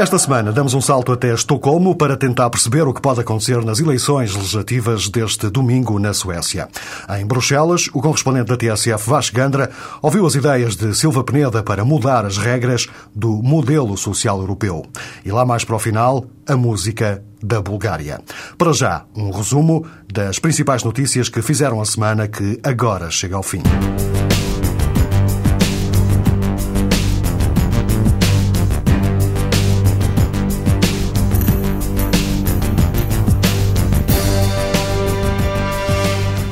Esta semana damos um salto até Estocolmo para tentar perceber o que pode acontecer nas eleições legislativas deste domingo na Suécia. Em Bruxelas, o correspondente da TSF Vasco Gandra ouviu as ideias de Silva Peneda para mudar as regras do modelo social europeu. E lá mais para o final, a música da Bulgária. Para já, um resumo das principais notícias que fizeram a semana que agora chega ao fim.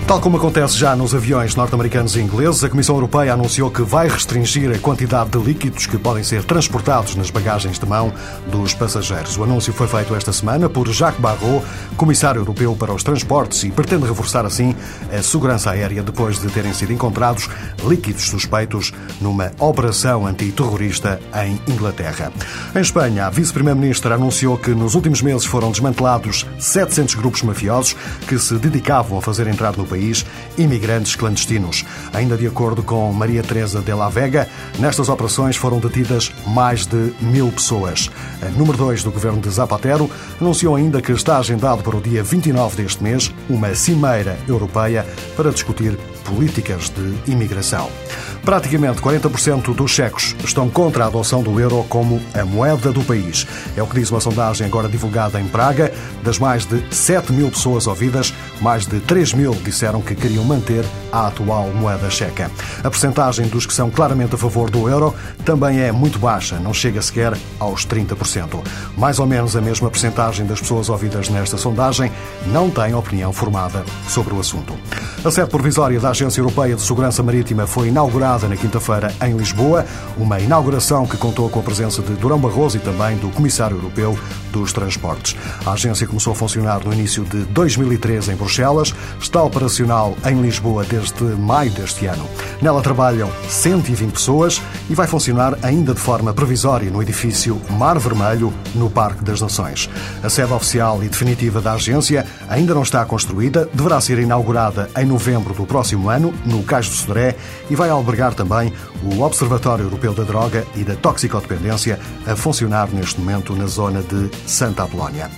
Tal como acontece já nos aviões norte-americanos e ingleses, a Comissão Europeia anunciou que vai restringir a quantidade de líquidos que podem ser transportados nas bagagens de mão dos passageiros. O anúncio foi feito esta semana por Jacques Barrot, Comissário Europeu para os Transportes, e pretende reforçar assim a segurança aérea depois de terem sido encontrados líquidos suspeitos numa operação antiterrorista em Inglaterra. Em Espanha, a Vice-Primeira-Ministra anunciou que nos últimos meses foram desmantelados 700 grupos mafiosos que se dedicavam a fazer entrar no país país imigrantes clandestinos. Ainda de acordo com Maria Teresa de la Vega, nestas operações foram detidas mais de mil pessoas. A número 2 do governo de Zapatero anunciou ainda que está agendado para o dia 29 deste mês uma cimeira europeia para discutir políticas de imigração. Praticamente 40% dos checos estão contra a adoção do euro como a moeda do país. É o que diz uma sondagem agora divulgada em Praga. Das mais de 7 mil pessoas ouvidas, mais de 3 mil disseram que queriam manter a atual moeda checa. A percentagem dos que são claramente a favor do euro também é muito baixa, não chega sequer aos 30%. Mais ou menos a mesma percentagem das pessoas ouvidas nesta sondagem não tem opinião formada sobre o assunto. A sede provisória da Agência Europeia de Segurança Marítima foi inaugurada na quinta-feira em Lisboa, uma inauguração que contou com a presença de Durão Barroso e também do Comissário Europeu dos Transportes. A agência começou a funcionar no início de 2013 em Bruxelas, está operacional em Lisboa desde maio deste ano. Nela trabalham 120 pessoas e vai funcionar ainda de forma provisória no edifício Mar Vermelho, no Parque das Nações. A sede oficial e definitiva da agência ainda não está construída, deverá ser inaugurada em novembro do próximo ano, no Cais do Sodré, e vai albergar também o Observatório Europeu da Droga e da Toxicodependência, a funcionar neste momento na zona de Santa Apolónia.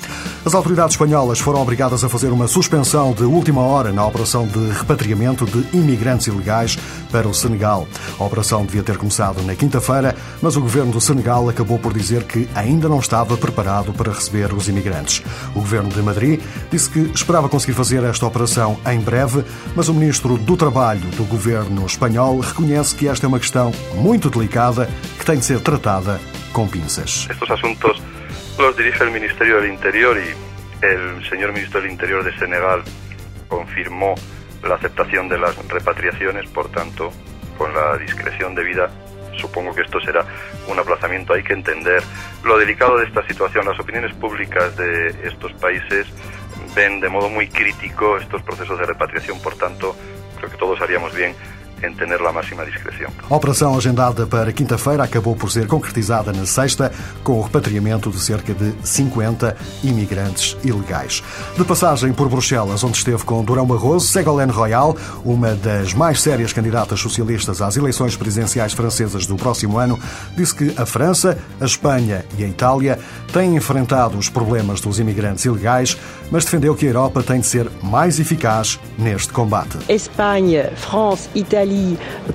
As autoridades espanholas foram obrigadas a fazer uma suspensão de última hora na operação de repatriamento de imigrantes ilegais para o Senegal. A operação devia ter começado na quinta-feira, mas o governo do Senegal acabou por dizer que ainda não estava preparado para receber os imigrantes. O governo de Madrid disse que esperava conseguir fazer esta operação em breve, mas o ministro do Trabalho do governo espanhol reconhece que esta é uma questão muito delicada que tem de ser tratada com pinças. Estos assuntos los dirige el Ministerio del Interior y el señor ministro del Interior de Senegal confirmó la aceptación de las repatriaciones, por tanto, con la discreción debida, supongo que esto será un aplazamiento. Hay que entender lo delicado de esta situación. Las opiniones públicas de estos países ven de modo muy crítico estos procesos de repatriación, por tanto, creo que todos haríamos bien em ter a máxima discreção. A operação agendada para quinta-feira acabou por ser concretizada na sexta, com o repatriamento de cerca de 50 imigrantes ilegais. De passagem por Bruxelas, onde esteve com Durão Barroso, Ségolène Royal, uma das mais sérias candidatas socialistas às eleições presidenciais francesas do próximo ano, disse que a França, a Espanha e a Itália têm enfrentado os problemas dos imigrantes ilegais, mas defendeu que a Europa tem de ser mais eficaz neste combate. Espanha, França, Itália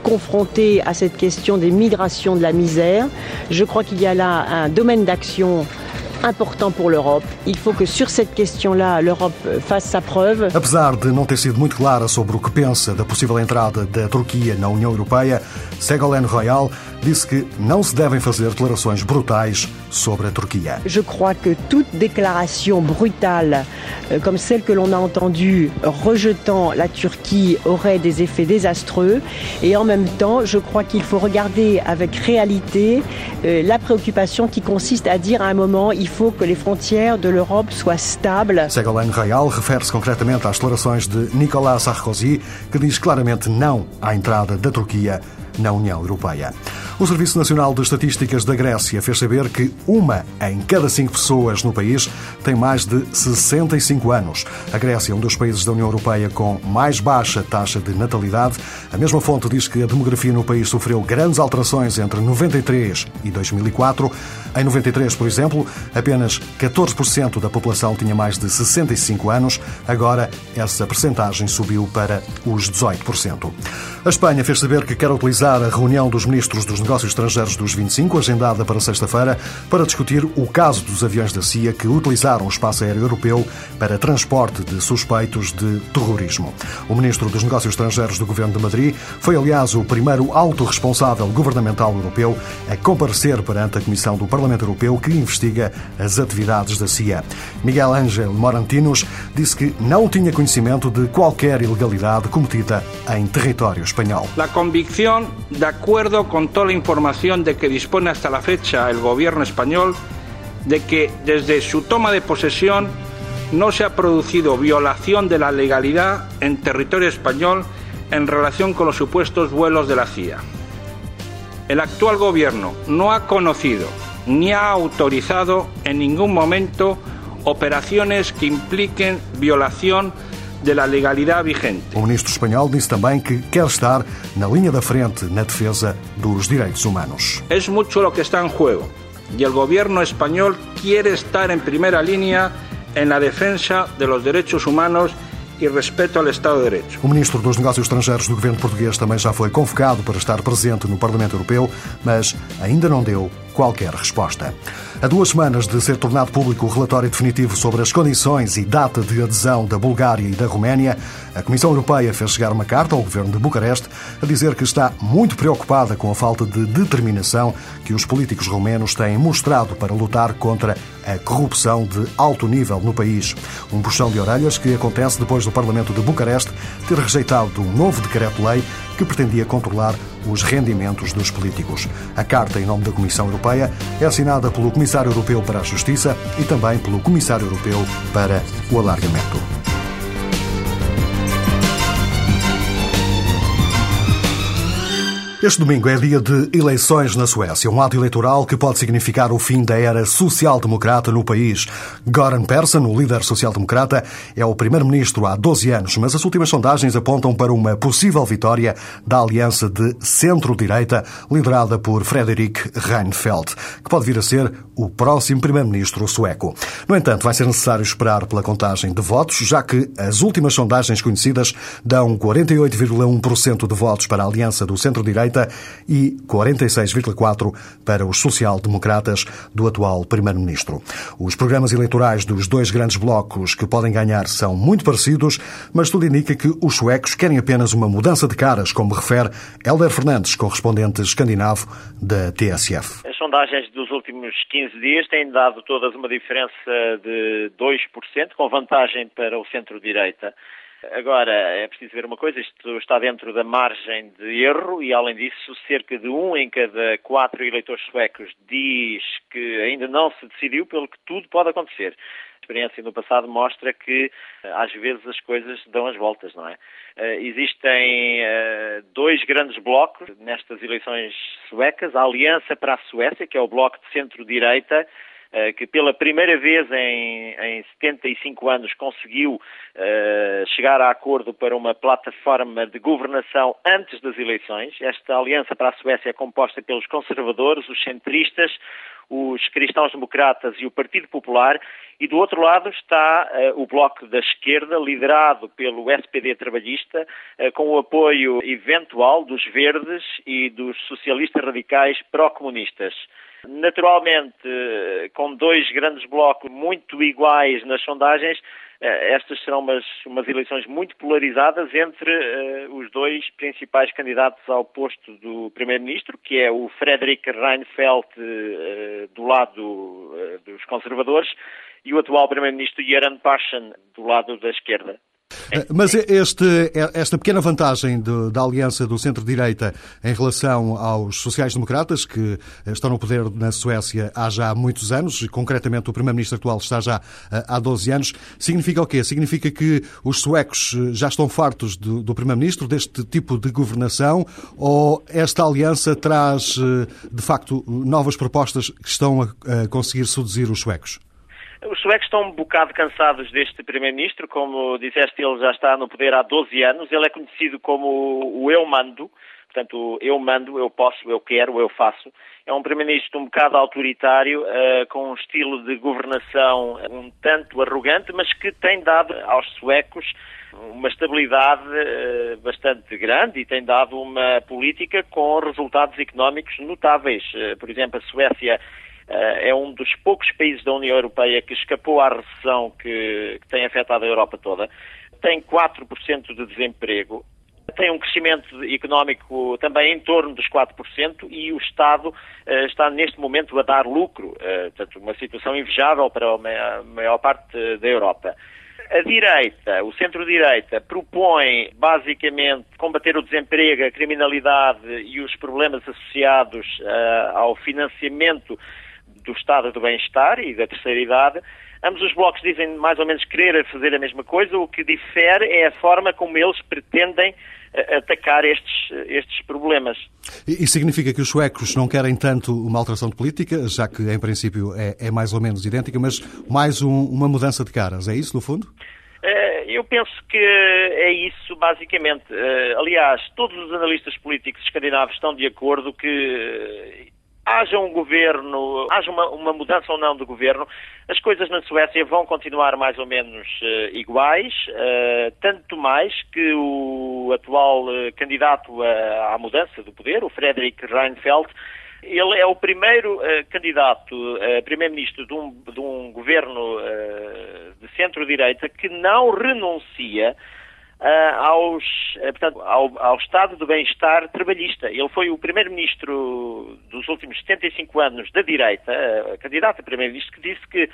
confrontée à cette question des migrations de la misère. Je crois qu'il y a là un domaine d'action important pour l'Europe. Il faut que sur cette question-là, l'Europe fasse sa preuve. Apesar de não ter sido muito clara sobre o que pensa da possível entrada da Turquia na União Europeia, Ségolène Royal disse que não se devem fazer declarações brutais sobre a Turquia. Je crois que toute déclaration brutale, euh, comme celle que l'on a entendue rejetant la Turquie, aurait des effets désastreux. Et en même temps, je crois qu'il faut regarder avec réalité euh, la préoccupation qui consiste à dire à un moment il faut que les frontières de l'Europe soient stables. Ségolène Royal refere-se concretamente às declarações de Nicolas Sarkozy, que diz claramente não à entrada da Turquia na União Europeia. O Serviço Nacional de Estatísticas da Grécia fez saber que uma em cada cinco pessoas no país tem mais de 65 anos. A Grécia é um dos países da União Europeia com mais baixa taxa de natalidade. A mesma fonte diz que a demografia no país sofreu grandes alterações entre 93 e 2004. Em 93, por exemplo, apenas 14% da população tinha mais de 65 anos. Agora, essa percentagem subiu para os 18%. A Espanha fez saber que quer utilizar a reunião dos ministros dos negócios estrangeiros dos 25, agendada para sexta-feira, para discutir o caso dos aviões da CIA que utilizaram o espaço aéreo europeu para transporte de suspeitos de terrorismo. O ministro dos Negócios Estrangeiros do governo de Madrid foi, aliás, o primeiro alto responsável governamental europeu a comparecer perante a Comissão do Parlamento Europeu que investiga as atividades da CIA. Miguel Ángel Morantinos disse que não tinha conhecimento de qualquer ilegalidade cometida em território español. La convicción, de acuerdo con toda la información de que dispone hasta la fecha el gobierno español, de que desde su toma de posesión no se ha producido violación de la legalidad en territorio español en relación con los supuestos vuelos de la CIA. El actual gobierno no ha conocido ni ha autorizado en ningún momento operaciones que impliquen violación de la legalidade vigente. O ministro espanhol disse também que quer estar na linha da frente na defesa dos direitos humanos. É muito o que está em jogo e o governo espanhol quer estar em primeira linha na defesa dos direitos humanos e respeito ao Estado de Direito. O ministro dos Negócios Estrangeiros do governo português também já foi convocado para estar presente no Parlamento Europeu, mas ainda não deu qualquer resposta. A duas semanas de ser tornado público o relatório definitivo sobre as condições e data de adesão da Bulgária e da Roménia, a Comissão Europeia fez chegar uma carta ao governo de Bucareste a dizer que está muito preocupada com a falta de determinação que os políticos romenos têm mostrado para lutar contra a corrupção de alto nível no país. Um puxão de orelhas que acontece depois do Parlamento de Bucareste ter rejeitado um novo decreto-lei que pretendia controlar os rendimentos dos políticos. A carta, em nome da Comissão Europeia, é assinada pelo Comissário Europeu para a Justiça e também pelo Comissário Europeu para o Alargamento. Este domingo é dia de eleições na Suécia, um ato eleitoral que pode significar o fim da era social-democrata no país. Goran Persson, o líder social-democrata, é o primeiro-ministro há 12 anos, mas as últimas sondagens apontam para uma possível vitória da aliança de centro-direita liderada por Fredrik Reinfeldt, que pode vir a ser o próximo primeiro-ministro sueco. No entanto, vai ser necessário esperar pela contagem de votos, já que as últimas sondagens conhecidas dão 48,1% de votos para a aliança do centro-direita e 46,4% para os social-democratas do atual Primeiro-Ministro. Os programas eleitorais dos dois grandes blocos que podem ganhar são muito parecidos, mas tudo indica que os suecos querem apenas uma mudança de caras, como refere Helder Fernandes, correspondente escandinavo da TSF. As sondagens dos últimos 15 dias têm dado todas uma diferença de 2%, com vantagem para o centro-direita. Agora, é preciso ver uma coisa, isto está dentro da margem de erro e, além disso, cerca de um em cada quatro eleitores suecos diz que ainda não se decidiu, pelo que tudo pode acontecer. A experiência no passado mostra que, às vezes, as coisas dão as voltas, não é? Uh, existem uh, dois grandes blocos nestas eleições suecas. A Aliança para a Suécia, que é o bloco de centro-direita, eh, que pela primeira vez em, em 75 anos conseguiu uh, chegar a acordo para uma plataforma de governação antes das eleições. Esta aliança para a Suécia é composta pelos conservadores, os centristas, os cristãos-democratas e o Partido Popular, e do outro lado está uh, o Bloco da Esquerda, liderado pelo SPD Trabalhista, uh, com o apoio eventual dos Verdes e dos socialistas radicais pró-comunistas. Naturalmente, com dois grandes blocos muito iguais nas sondagens, eh, estas serão umas, umas eleições muito polarizadas entre uh, os dois principais candidatos ao posto do Primeiro-Ministro, que é o Frederick Reinfeldt, uh, do lado uh, dos conservadores, e o atual Primeiro-Ministro Göran Persson, do lado da esquerda. Eh, mas este, eh, esta pequena vantagem de, da aliança do centro-direita em relação aos sociais-democratas, que eh, estão no poder na Suécia há já muitos anos, e concretamente o primeiro-ministro atual está já há 12 anos, significa o quê? Significa que os suecos já estão fartos do, do primeiro-ministro, deste tipo de governação, ou esta aliança traz, de facto, novas propostas que estão a conseguir seduzir os suecos? Os suecos estão um bocado cansados deste primeiro-ministro, como disseste, ele já está no poder há 12 anos. Ele é conhecido como o eu mando, portanto, eu mando, eu posso, eu quero, eu faço. É um primeiro-ministro um bocado autoritário, uh, com um estilo de governação um tanto arrogante, mas que tem dado aos suecos uma estabilidade uh, bastante grande e tem dado uma política com resultados económicos notáveis. Uh, por exemplo, a Suécia é um dos poucos países da União Europeia que escapou à recessão que, que tem afetado a Europa toda. Tem 4% de desemprego tem um crescimento económico também em torno dos 4% e o Estado uh, está neste momento a dar lucro, uh, portanto, uma situação invejável para a maior parte da Europa. A direita, o centro-direita, propõe basicamente combater o desemprego, a criminalidade e os problemas associados uh, ao financiamento do Estado do Bem-Estar e da terceira idade. Ambos os blocos dizem mais ou menos querer fazer a mesma coisa, o que difere é a forma como eles pretendem atacar estes, estes problemas. E significa que os suecos não querem tanto uma alteração de política, já que em princípio é, é mais ou menos idêntica, mas mais um, uma mudança de caras, é isso no fundo? Eh, eu penso que é isso, basicamente. Eh, aliás, todos os analistas políticos escandinavos estão de acordo que haja um governo, haja uma, uma, mudança ou não de governo, as coisas na Suécia vão continuar mais ou menos uh, iguais, uh, tanto mais que o atual uh, candidato à mudança do poder, o Fredrik Reinfeldt, ele é o primeiro candidato primeiro-ministro de, um, de um, governo de centro-direita que não renuncia uh, aos, uh, portanto, ao, ao, estado do bem-estar trabalhista. Ele foi o primeiro-ministro dos últimos 75 anos da direita, uh, candidato a primeiro-ministro, que disse que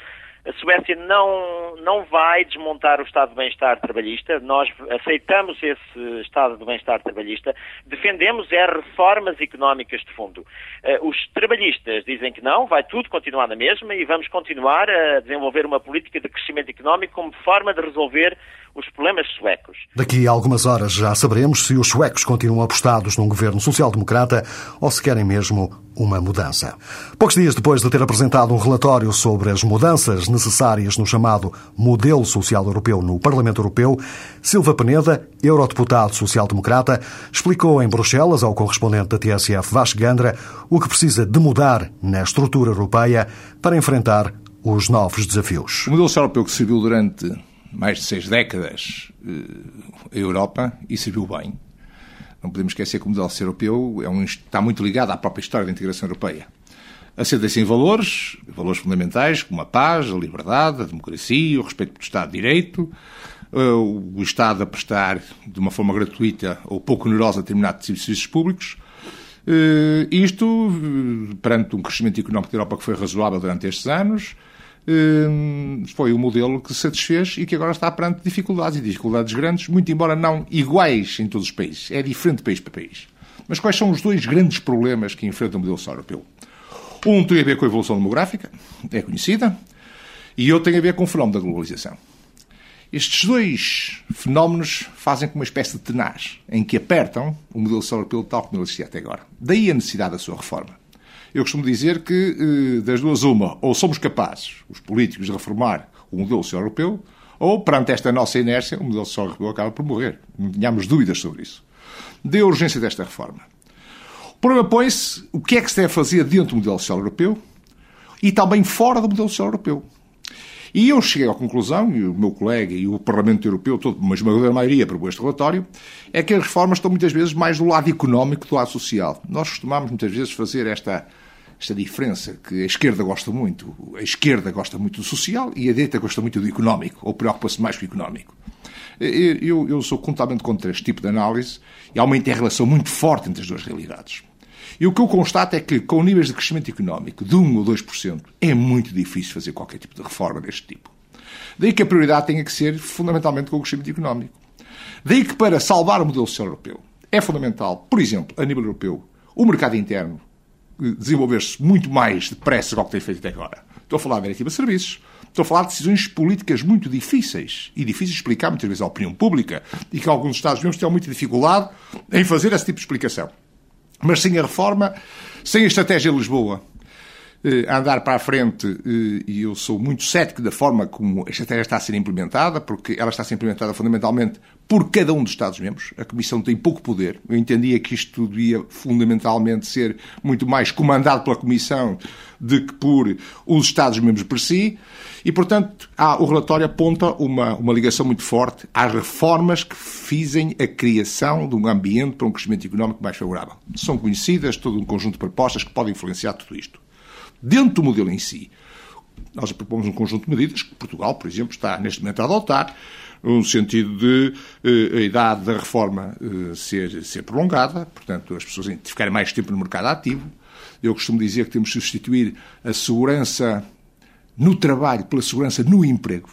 a Suécia não, não vai desmontar o estado de bem-estar trabalhista. Nós aceitamos esse estado de bem-estar trabalhista. Defendemos é reformas económicas de fundo. Uh, os trabalhistas dizem que não, vai tudo continuar na mesma e vamos continuar a desenvolver uma política de crescimento económico como forma de resolver os problemas suecos. Daqui a algumas horas já saberemos se os suecos continuam apostados num governo social-democrata ou se querem mesmo uma mudança. Poucos dias depois de ter apresentado um relatório sobre as mudanças necessárias no chamado Modelo Social Europeu no Parlamento Europeu, Silva Peneda, eurodeputado social-democrata, explicou em Bruxelas ao correspondente da TSF Vasco Gandra o que precisa de mudar na estrutura europeia para enfrentar os novos desafios. O modelo social europeu que serviu durante mais de seis décadas eh, a Europa e serviu bem. Não podemos esquecer que o modelo europeu é um, está muito ligado à própria história da integração europeia. Assenta-se em valores, valores fundamentais como a paz, a liberdade, a democracia, o respeito pelo Estado de Direito, eh, o Estado a prestar de uma forma gratuita ou pouco onerosa determinados serviços públicos. Eh, isto, perante um crescimento económico da Europa que foi razoável durante estes anos, foi o modelo que se satisfez e que agora está perante dificuldades e dificuldades grandes, muito embora não iguais em todos os países. É diferente país para país. Mas quais são os dois grandes problemas que enfrenta o modelo europeu? Um tem a ver com a evolução demográfica, é conhecida, e outro tem a ver com o fenómeno da globalização. Estes dois fenómenos fazem como uma espécie de tenaz, em que apertam o modelo europeu tal como ele existia até agora. Daí a necessidade da sua reforma. Eu costumo dizer que, eh, das duas, uma, ou somos capazes, os políticos, de reformar o modelo social europeu, ou, perante esta nossa inércia, o modelo social europeu acaba por morrer. Não tínhamos dúvidas sobre isso. De urgência desta reforma. O problema põe-se o que é que se deve fazer dentro do modelo social europeu e também fora do modelo social europeu. E eu cheguei à conclusão, e o meu colega e o Parlamento Europeu, todo, uma esmagadora maioria aprovou este relatório, é que as reformas estão muitas vezes mais do lado económico que do lado social. Nós costumamos muitas vezes fazer esta esta diferença que a esquerda gosta muito. A esquerda gosta muito do social e a direita gosta muito do económico, ou preocupa-se mais com o económico. Eu, eu sou completamente contra este tipo de análise e há uma inter-relação muito forte entre as duas realidades. E o que eu constato é que, com níveis de crescimento económico de 1 ou 2%, é muito difícil fazer qualquer tipo de reforma deste tipo. Daí que a prioridade tenha que ser fundamentalmente com o crescimento económico. Daí que, para salvar o modelo social europeu, é fundamental, por exemplo, a nível europeu, o mercado interno desenvolver-se muito mais depressa do que tem feito até agora. Estou a falar da diretiva de serviços, estou a falar de decisões políticas muito difíceis e difíceis de explicar muitas vezes à opinião pública e que alguns Estados-membros têm muita dificuldade em fazer esse tipo de explicação. Mas sem a reforma, sem a estratégia de Lisboa, a andar para a frente, eh, e eu sou muito cético da forma como esta estratégia está a ser implementada, porque ela está a ser implementada fundamentalmente por cada um dos Estados-membros. A Comissão tem pouco poder. Eu entendia que isto devia fundamentalmente ser muito mais comandado pela Comissão do que por os Estados-membros por si. E, portanto, há, o relatório aponta uma, uma ligação muito forte às reformas que fizem a criação de um ambiente para um crescimento económico mais favorável. São conhecidas todo um conjunto de propostas que podem influenciar tudo isto. Dentro do modelo em si, nós propomos um conjunto de medidas que Portugal, por exemplo, está neste momento a adotar, no sentido de eh, a idade da reforma eh, ser, ser prolongada, portanto, as pessoas ficarem mais tempo no mercado ativo. Eu costumo dizer que temos de substituir a segurança no trabalho pela segurança no emprego.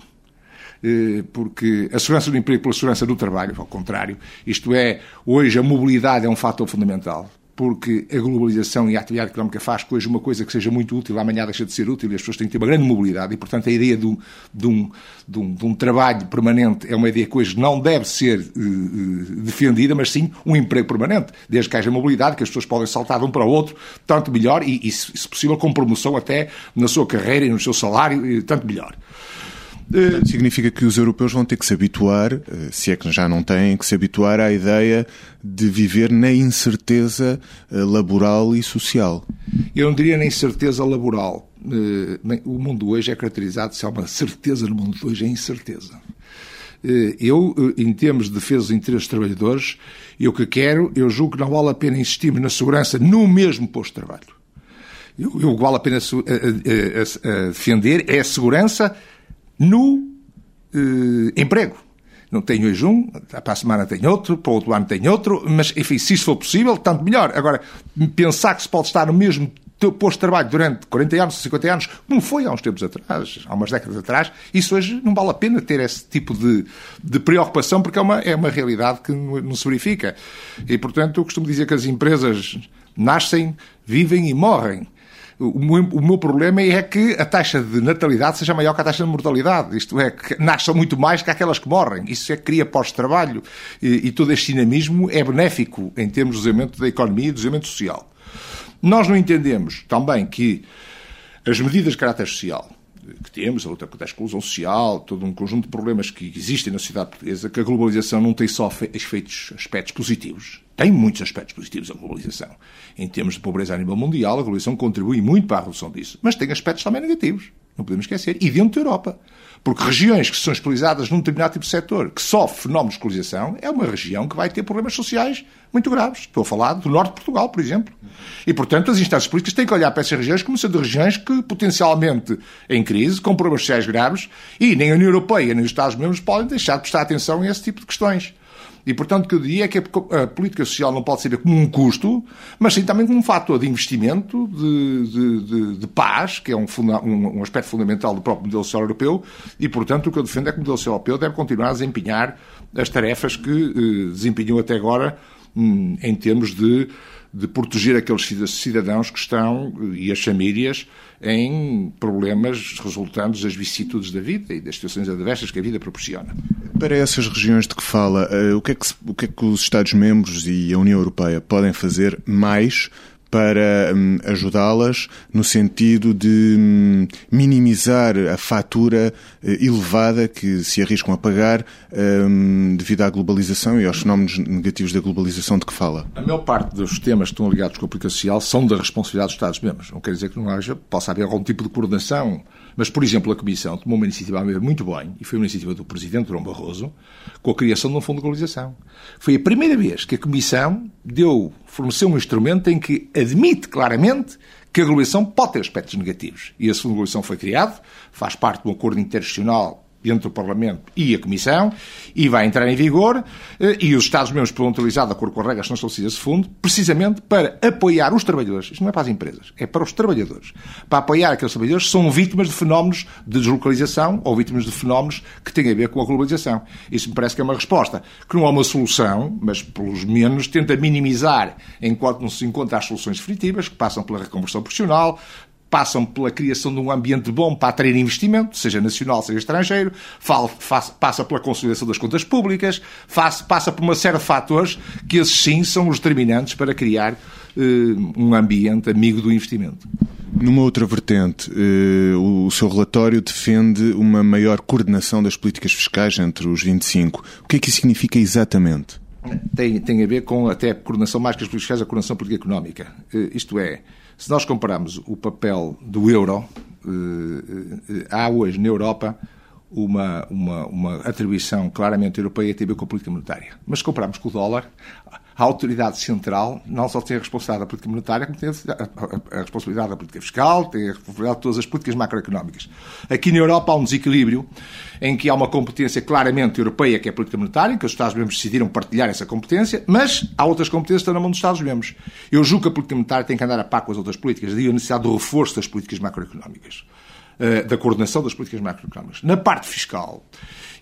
Eh, porque a segurança do emprego pela segurança do trabalho, ao contrário, isto é, hoje a mobilidade é um fator fundamental porque a globalização e a atividade económica faz hoje uma coisa que seja muito útil, amanhã deixa de ser útil e as pessoas têm que ter uma grande mobilidade e, portanto, a ideia de um, de um, de um, de um trabalho permanente é uma ideia que hoje não deve ser uh, defendida, mas sim um emprego permanente, desde que haja mobilidade, que as pessoas podem saltar de um para o outro, tanto melhor e, e se possível, com promoção até na sua carreira e no seu salário, tanto melhor. Portanto, significa que os europeus vão ter que se habituar, eh, se é que já não têm, que se habituar à ideia de viver na incerteza eh, laboral e social. Eu não diria na incerteza laboral. Eh, o mundo hoje é caracterizado, se há uma certeza no mundo hoje, é incerteza. Eu, em termos de defesa dos interesses dos trabalhadores, eu que quero, eu julgo que não vale a pena insistirmos na segurança no mesmo posto de trabalho. Eu, eu vale a pena a, a, a defender é a segurança no eh, emprego. Não tenho hoje um, para a semana tenho outro, para o outro ano tenho outro, mas, enfim, se isso for possível, tanto melhor. Agora, pensar que se pode estar no mesmo posto de trabalho durante 40 anos, 50 anos, como foi há uns tempos atrás, há umas décadas atrás, isso hoje não vale a pena ter esse tipo de, de preocupação, porque é uma, é uma realidade que não se verifica. E, portanto, eu costumo dizer que as empresas nascem, vivem e morrem o meu, o meu, problema é que a taxa de natalidade seja maior que a taxa de mortalidade. Isto é, que nasçam muito mais que aquelas que morrem. Isso é que cria pós-trabalho. E, e, todo este dinamismo é benéfico em termos de desenvolvimento da economia e do desenvolvimento social. Nós não entendemos também que as medidas de caráter social que temos, a luta contra a exclusão social, todo um conjunto de problemas que existem na sociedade portuguesa, que a globalização não tem só efeitos, aspectos positivos, tem muitos aspectos positivos a globalização. Em termos de pobreza a nível mundial, a globalização contribui muito para a redução disso, mas tem aspectos também negativos, não podemos esquecer, e dentro da Europa. Porque regiões que são especializadas num determinado tipo de setor, que sofre fenómenos de colonização, é uma região que vai ter problemas sociais muito graves. Estou a falar do norte de Portugal, por exemplo. E, portanto, as instâncias políticas têm que olhar para essas regiões como sendo regiões que, potencialmente em crise, com problemas sociais graves, e nem a União Europeia nem os Estados-membros podem deixar de prestar atenção a esse tipo de questões. E, portanto, o que eu diria é que a política social não pode ser como um custo, mas sim também como um fator de investimento, de, de, de, de paz, que é um, um, aspecto fundamental do próprio modelo social europeu, e, portanto, o que eu defendo é que o modelo social europeu deve continuar a desempenhar as tarefas que eh, desempenhou até agora hum, em termos de de proteger aqueles cidadãos que estão, e as famílias, em problemas resultantes das vicissitudes da vida e das situações adversas que a vida proporciona. Para essas regiões de que fala, eh, o que é que, o que, é que os Estados-membros e a União Europeia podem fazer mais para hum, ajudá-las no sentido de hum, minimizar a fatura eh, elevada que se arriscam a pagar hum, devido à globalização e aos fenómenos negativos da globalização de que fala. A maior parte dos temas que estão ligados com a aplicação social são da responsabilidade dos Estados-membros. Não quer dizer que não haja, possa haver algum tipo de coordenação mas, por exemplo, a Comissão tomou uma iniciativa muito bem, e foi uma iniciativa do Presidente Durão Barroso, com a criação de um fundo de globalização. Foi a primeira vez que a Comissão deu, forneceu um instrumento em que admite claramente que a globalização pode ter aspectos negativos. E esse fundo de globalização foi criado, faz parte de um acordo internacional entre o Parlamento e a Comissão e vai entrar em vigor eh, e os Estados-membros poderão utilizar, de acordo com as regras que estão estabelecidas esse fundo, precisamente para apoiar os trabalhadores. Isto não é para as empresas, é para os trabalhadores. Para apoiar aqueles trabalhadores que são vítimas de fenómenos de deslocalização ou vítimas de fenómenos que têm a ver com a globalização. Isso me parece que é uma resposta, que não é uma solução, mas, pelos menos, tenta minimizar, enquanto não se encontra as soluções definitivas, que passam pela reconversão profissional, passam pela criação de um ambiente bom para atrair investimento, seja nacional, seja estrangeiro, passa pela consolidação das contas públicas, passa por uma série de fatores que esses sim são os determinantes para criar uh, um ambiente amigo do investimento. Numa outra vertente, eh, o seu relatório defende uma maior coordenação das políticas fiscais entre os 25. O que é que isso significa exatamente? Tem, tem a ver com até a coordenação mais que as políticas fiscais, a coordenação política económica. Eh, isto é, se nós compararmos o papel do euro, há hoje na Europa uma, uma, uma atribuição claramente europeia tem a ver com a política monetária. Mas se compararmos com o dólar, a autoridade central não só tem a responsabilidade da política monetária, como tem a, responsabilidade da política fiscal, tem a responsabilidade de todas as políticas macroeconómicas. Aqui na Europa há um desequilíbrio em que há uma competência claramente europeia, que é a política monetária, que os Estados-membros decidiram partilhar essa competência, mas há outras competências que estão na mão dos Estados-membros. Eu julgo que a política monetária tem que andar a par com as outras políticas, daí a necessidade do reforço das políticas macroeconómicas. Eh, da coordenação das políticas macroeconómicas. Na parte fiscal,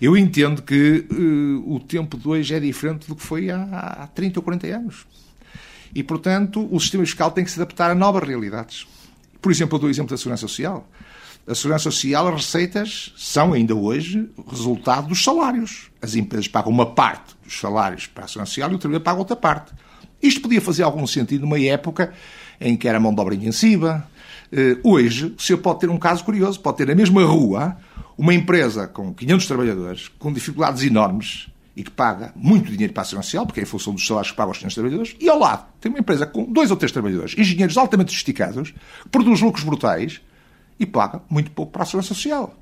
eu entendo que uh, o tempo de hoje é diferente do que foi há, há 30 ou 40 anos. E, portanto, o sistema fiscal tem que se adaptar a novas realidades. Por exemplo, eu dou o exemplo da Segurança Social. A Segurança Social, as receitas são ainda hoje resultado dos salários. As empresas pagam uma parte dos salários para a Segurança Social e o trabalhador paga outra parte. Isto podia fazer algum sentido numa época em que era mão de obra intensiva, hoje, o senhor pode ter um caso curioso, pode ter na mesma rua uma empresa com 500 trabalhadores, com dificuldades enormes, e que paga muito dinheiro para a Segurança Social, porque é em função dos salários que pagam aos 500 trabalhadores, e ao lado tem uma empresa com dois ou três trabalhadores, engenheiros altamente sofisticados, que produz lucros brutais e paga muito pouco para a Segurança Social.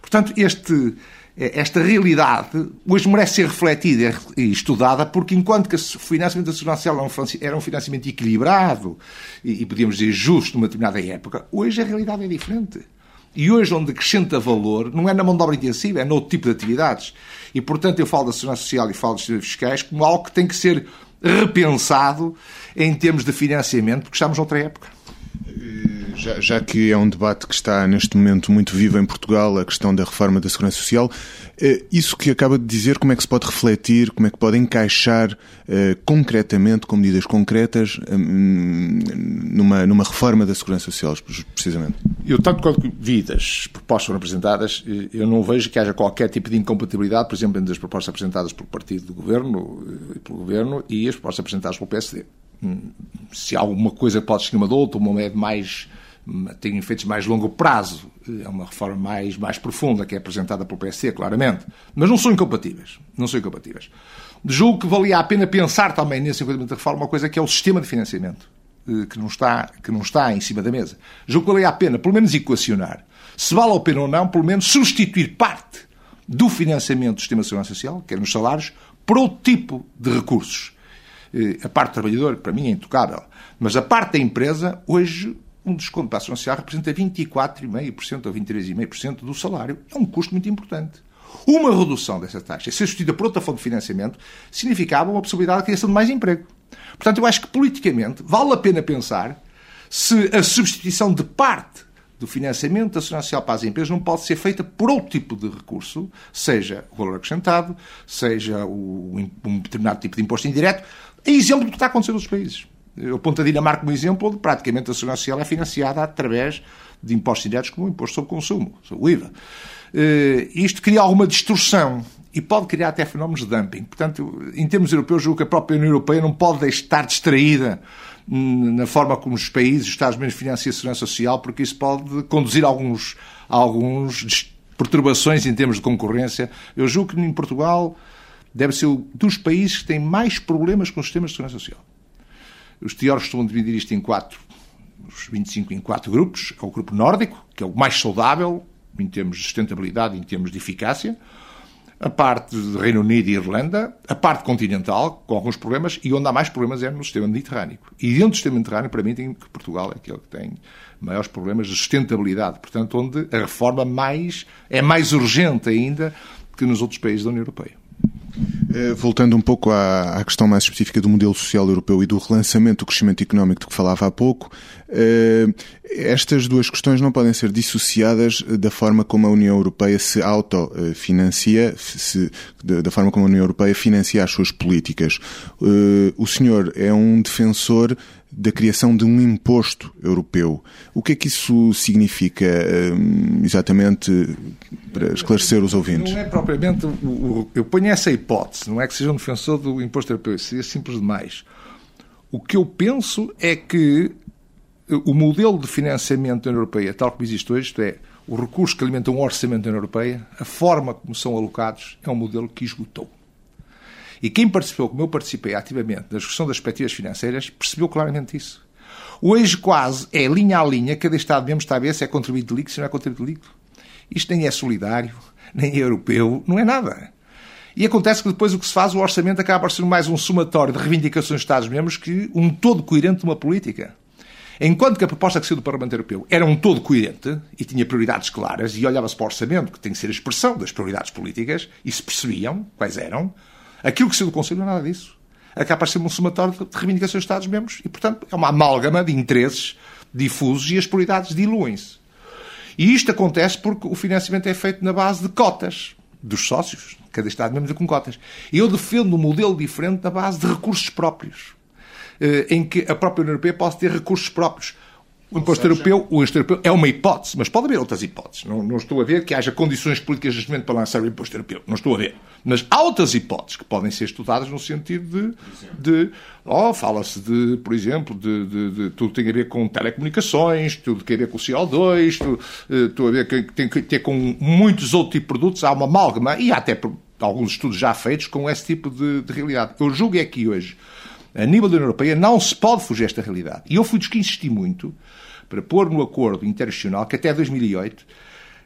Portanto, este, eh, esta realidade hoje merece ser refletida e estudada, porque enquanto que o financiamento da Segurança Social era um financiamento equilibrado e, podíamos dizer justo numa determinada época, hoje a realidade é diferente. E hoje, onde acrescenta valor, não é na mão de obra intensiva, é no outro tipo de atividades. E, portanto, eu falo da Segurança Social e falo dos fiscais como algo que tem que ser repensado em termos de financiamento, porque estamos noutra época. Já, já, que é um debate que está neste momento muito vivo em Portugal, a questão da reforma da Segurança Social, eh, isso que acaba de dizer, como é que se pode refletir, como é que pode encaixar eh, concretamente, com medidas concretas, eh, numa, numa reforma da Segurança Social, precisamente? Eu, tanto quanto vi das propostas foram apresentadas, eu não vejo que haja qualquer tipo de incompatibilidade, por exemplo, entre as propostas apresentadas pelo partido do governo, pelo governo e as propostas apresentadas pelo PSD. Hum, se há alguma coisa pode ser uma de outra, uma é mais tem efeitos mais longo prazo. É uma reforma mais, mais profunda que é apresentada pelo PSD, claramente. Mas não são incompatíveis. Não são incompatíveis. Julgo que valia a pena pensar também nesse enquadramento da reforma uma coisa que é o sistema de financiamento, eh, que não está, que não está em cima da mesa. Julgo que valia a pena, pelo menos, equacionar. Se vale a pena ou não, pelo menos, substituir parte do financiamento do sistema de segurança social, que é nos salários, por outro tipo de recursos. Eh, a parte do trabalhador, para mim, é intocável. Mas a parte da empresa, hoje, um desconto para a Segurança Social representa 24,5% ou 23,5% do salário. É um custo muito importante. Uma redução dessa taxa, ser substituída por outra fonte de financiamento, significava uma possibilidade de criação de mais emprego. Portanto, eu acho que politicamente vale a pena pensar se a substituição de parte do financiamento da Segurança Social para as empresas não pode ser feita por outro tipo de recurso, seja o valor acrescentado, seja um determinado tipo de imposto indireto, é exemplo do que está acontecendo nos países. Eu aponto a Dinamarca como exemplo, onde praticamente a segurança social é financiada através de impostos diretos como o imposto sobre consumo, o IVA. Uh, isto cria alguma distorção e pode criar até fenómenos de dumping. Portanto, em termos europeus, julgo que a própria União Europeia não pode estar distraída hum, na forma como os países, os Estados-membros financiam a segurança social, porque isso pode conduzir a alguns, a alguns perturbações em termos de concorrência. Eu julgo que em Portugal deve ser um dos países que tem mais problemas com os sistemas de segurança social. Os teóricos estão a dividir isto em quatro, os 25 em quatro grupos. É o grupo nórdico, que é o mais saudável em termos de sustentabilidade, em termos de eficácia. A parte do Reino Unido e Irlanda, a parte continental, com alguns problemas, e onde há mais problemas é no sistema mediterrâneo. E dentro do sistema mediterrâneo, para mim, tem que Portugal é aquele que tem maiores problemas de sustentabilidade. Portanto, onde a reforma mais, é mais urgente ainda que nos outros países da União Europeia. Eh, voltando um pouco à, à, questão mais específica do modelo social europeu e do relançamento do crescimento económico de que falava há pouco, estas duas questões não podem ser dissociadas da forma como a União Europeia se autofinancia, se, da forma como a União Europeia financia as suas políticas. Eh, o senhor é um defensor da criação de um imposto europeu. O que é que isso significa exatamente para esclarecer os ouvintes? Não é propriamente. Eu ponho essa hipótese, não é que seja um defensor do imposto europeu, seria simples demais. O que eu penso é que o modelo de financiamento da União Europeia, tal como existe hoje, isto é, os recursos que alimentam o orçamento da União Europeia, a forma como são alocados, é um modelo que esgotou. E quem participou, como eu participei ativamente, da discussão das perspectivas financeiras, percebeu claramente isso. Hoje, quase, é linha a linha, cada Estado-membro está a ver se é contribuinte líquido, se não é contribuinte líquido. Isto nem é solidário, nem é europeu, não é nada. E acontece que depois o que se faz, o orçamento acaba por ser mais um somatório de reivindicações dos Estados-membros que um todo coerente de uma política. Enquanto que a proposta que saiu do Parlamento Europeu era um todo coerente e tinha prioridades claras e olhava-se para o orçamento, que tem que ser a expressão das prioridades políticas, e se percebiam quais eram, aquilo que saiu do Conselho não é nada disso. Acaba por ser um somatório de reivindicações dos Estados-membros e, portanto, é uma amálgama de interesses difusos e as prioridades diluem-se. E isto acontece porque o financiamento é feito na base de cotas dos sócios. Cada Estado-membro com cotas. Eu defendo um modelo diferente na base de recursos próprios, em que a própria União Europeia pode ter recursos próprios. O imposto europeu, o imposto europeu é uma hipótese, mas pode haver outras hipóteses. Não, não, estou a ver que haja condições políticas neste momento para lançar o imposto europeu. Não estou a ver. Mas há outras hipóteses que podem ser estudadas no sentido de. de oh, fala-se de, por exemplo, de, de, de, tudo tem a ver com telecomunicações, tudo tem a ver com o CO2, tudo, uh, tudo a ver que tem que ter com muitos outros tipos de produtos. Há uma amálgama e há até alguns estudos já feitos com esse tipo de, de realidade. Eu julgo é que hoje a nível da União Europeia, não se pode fugir esta realidade. E eu fui dos que insisti muito para pôr no acordo internacional que até 2008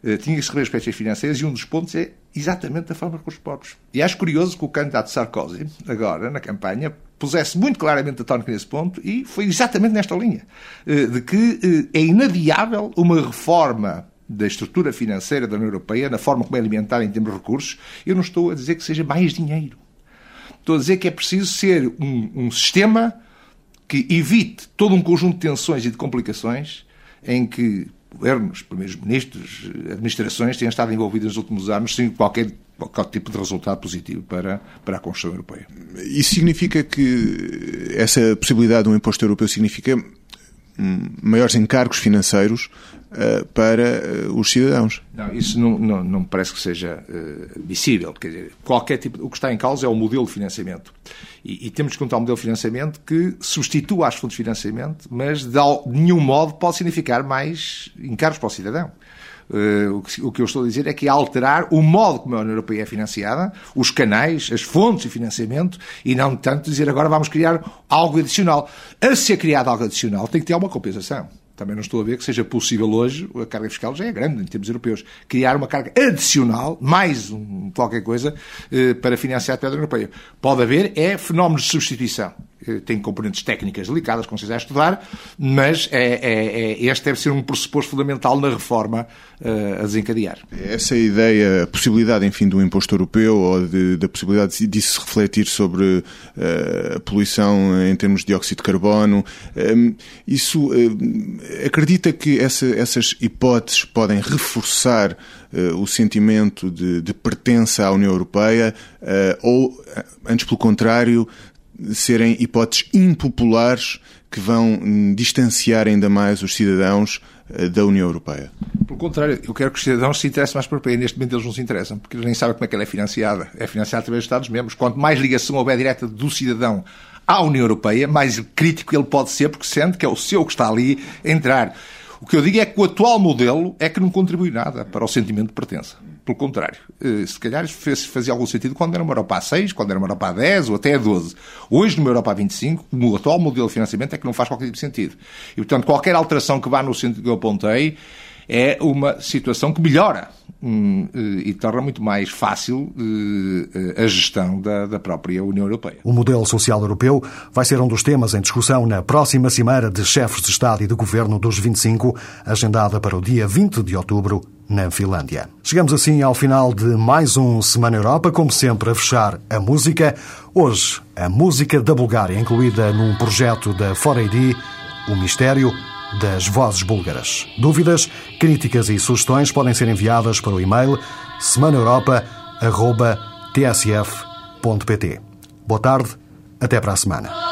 eh, tinha que se rever as perspectivas financeiras e um dos pontos é exatamente a forma com os pobres. E acho curioso que o candidato Sarkozy, agora, na campanha, pusesse muito claramente a tónica nesse ponto e foi exatamente nesta linha, eh, de que eh, é inadiável uma reforma da estrutura financeira da União Europeia, na forma como é alimentada em termos de recursos. Eu não estou a dizer que seja mais dinheiro. Estou a dizer que é preciso ser um, um sistema que evite todo um conjunto de tensões e de complicações em que governos, primeiros ministros, administrações tenham estado envolvidos nos últimos anos sem qualquer, qualquer tipo de resultado positivo para, para a construção europeia. Isso significa que essa possibilidade de um imposto europeu significa maiores encargos financeiros uh, para uh, os cidadãos. Não, isso não, não, não me parece que seja uh, visível. Quer dizer, qualquer tipo, o que está em causa é o modelo de financiamento. E, e temos que encontrar um modelo de financiamento que substitua as fontes de financiamento, mas de, de nenhum modo pode significar mais encargos para o cidadão. Uh, o, que, eu estou a dizer é que é alterar o modo como a União Europeia é financiada, os canais, as fontes de financiamento, e não tanto dizer agora vamos criar algo adicional. A ser criado algo adicional tem que ter uma compensação. Também não estou a ver que seja possível hoje, a carga fiscal já é grande em termos europeus, criar uma carga adicional, mais um, qualquer coisa, eh, para financiar a pedra europeia. Pode haver, é fenómenos de substituição. Eh, tem componentes técnicas delicadas, como vocês a estudar, mas é, é, é, este deve ser um pressuposto fundamental na reforma uh, a desencadear. Essa ideia, a possibilidade, enfim, do imposto europeu ou de, da possibilidade de se refletir sobre uh, a poluição em termos de dióxido de carbono, um, isso acredita que essa, essas hipóteses podem reforçar o sentimento de, de pertença à União Europeia ou, antes pelo contrário, serem hipóteses impopulares que vão hum, distanciar ainda mais os cidadãos eh, da União Europeia. Pelo contrário, eu quero que os cidadãos se interessem mais por Europeia. Neste momento eles não se interessam, porque eles nem sabem como é que ela é financiada. É financiada através dos Estados-membros. Quanto mais ligação houver direta do cidadão à União Europeia, mais crítico ele pode ser, porque sente que é o seu que está ali a entrar. O que eu digo é que o atual modelo é que não contribui nada para o sentimento de pertença. Pelo contrário, eh, se calhar fazia algum sentido quando era uma Europa a 6, quando era uma Europa a 10 ou até a 12. Hoje, numa Europa a 25, o atual modelo de financiamento é que não faz qualquer tipo de sentido. E, portanto, qualquer alteração que vá no sentido que eu apontei é uma situação que melhora eh, e torna muito mais fácil eh, a gestão da, própria União Europeia. O modelo social europeu vai ser um dos temas em discussão na próxima Cimeira de Chefes de Estado e de Governo dos 25, agendada para o dia 20 de outubro na Finlândia. Chegamos assim ao final de mais um Semana Europa, como sempre a fechar a música. Hoje, a música da Bulgária, incluída num projeto da 4AD, O Mistério, das vozes búlgaras. Dúvidas, críticas e sugestões podem ser enviadas para o e-mail semanaeuropa.tsf.pt. Boa tarde, até para a semana.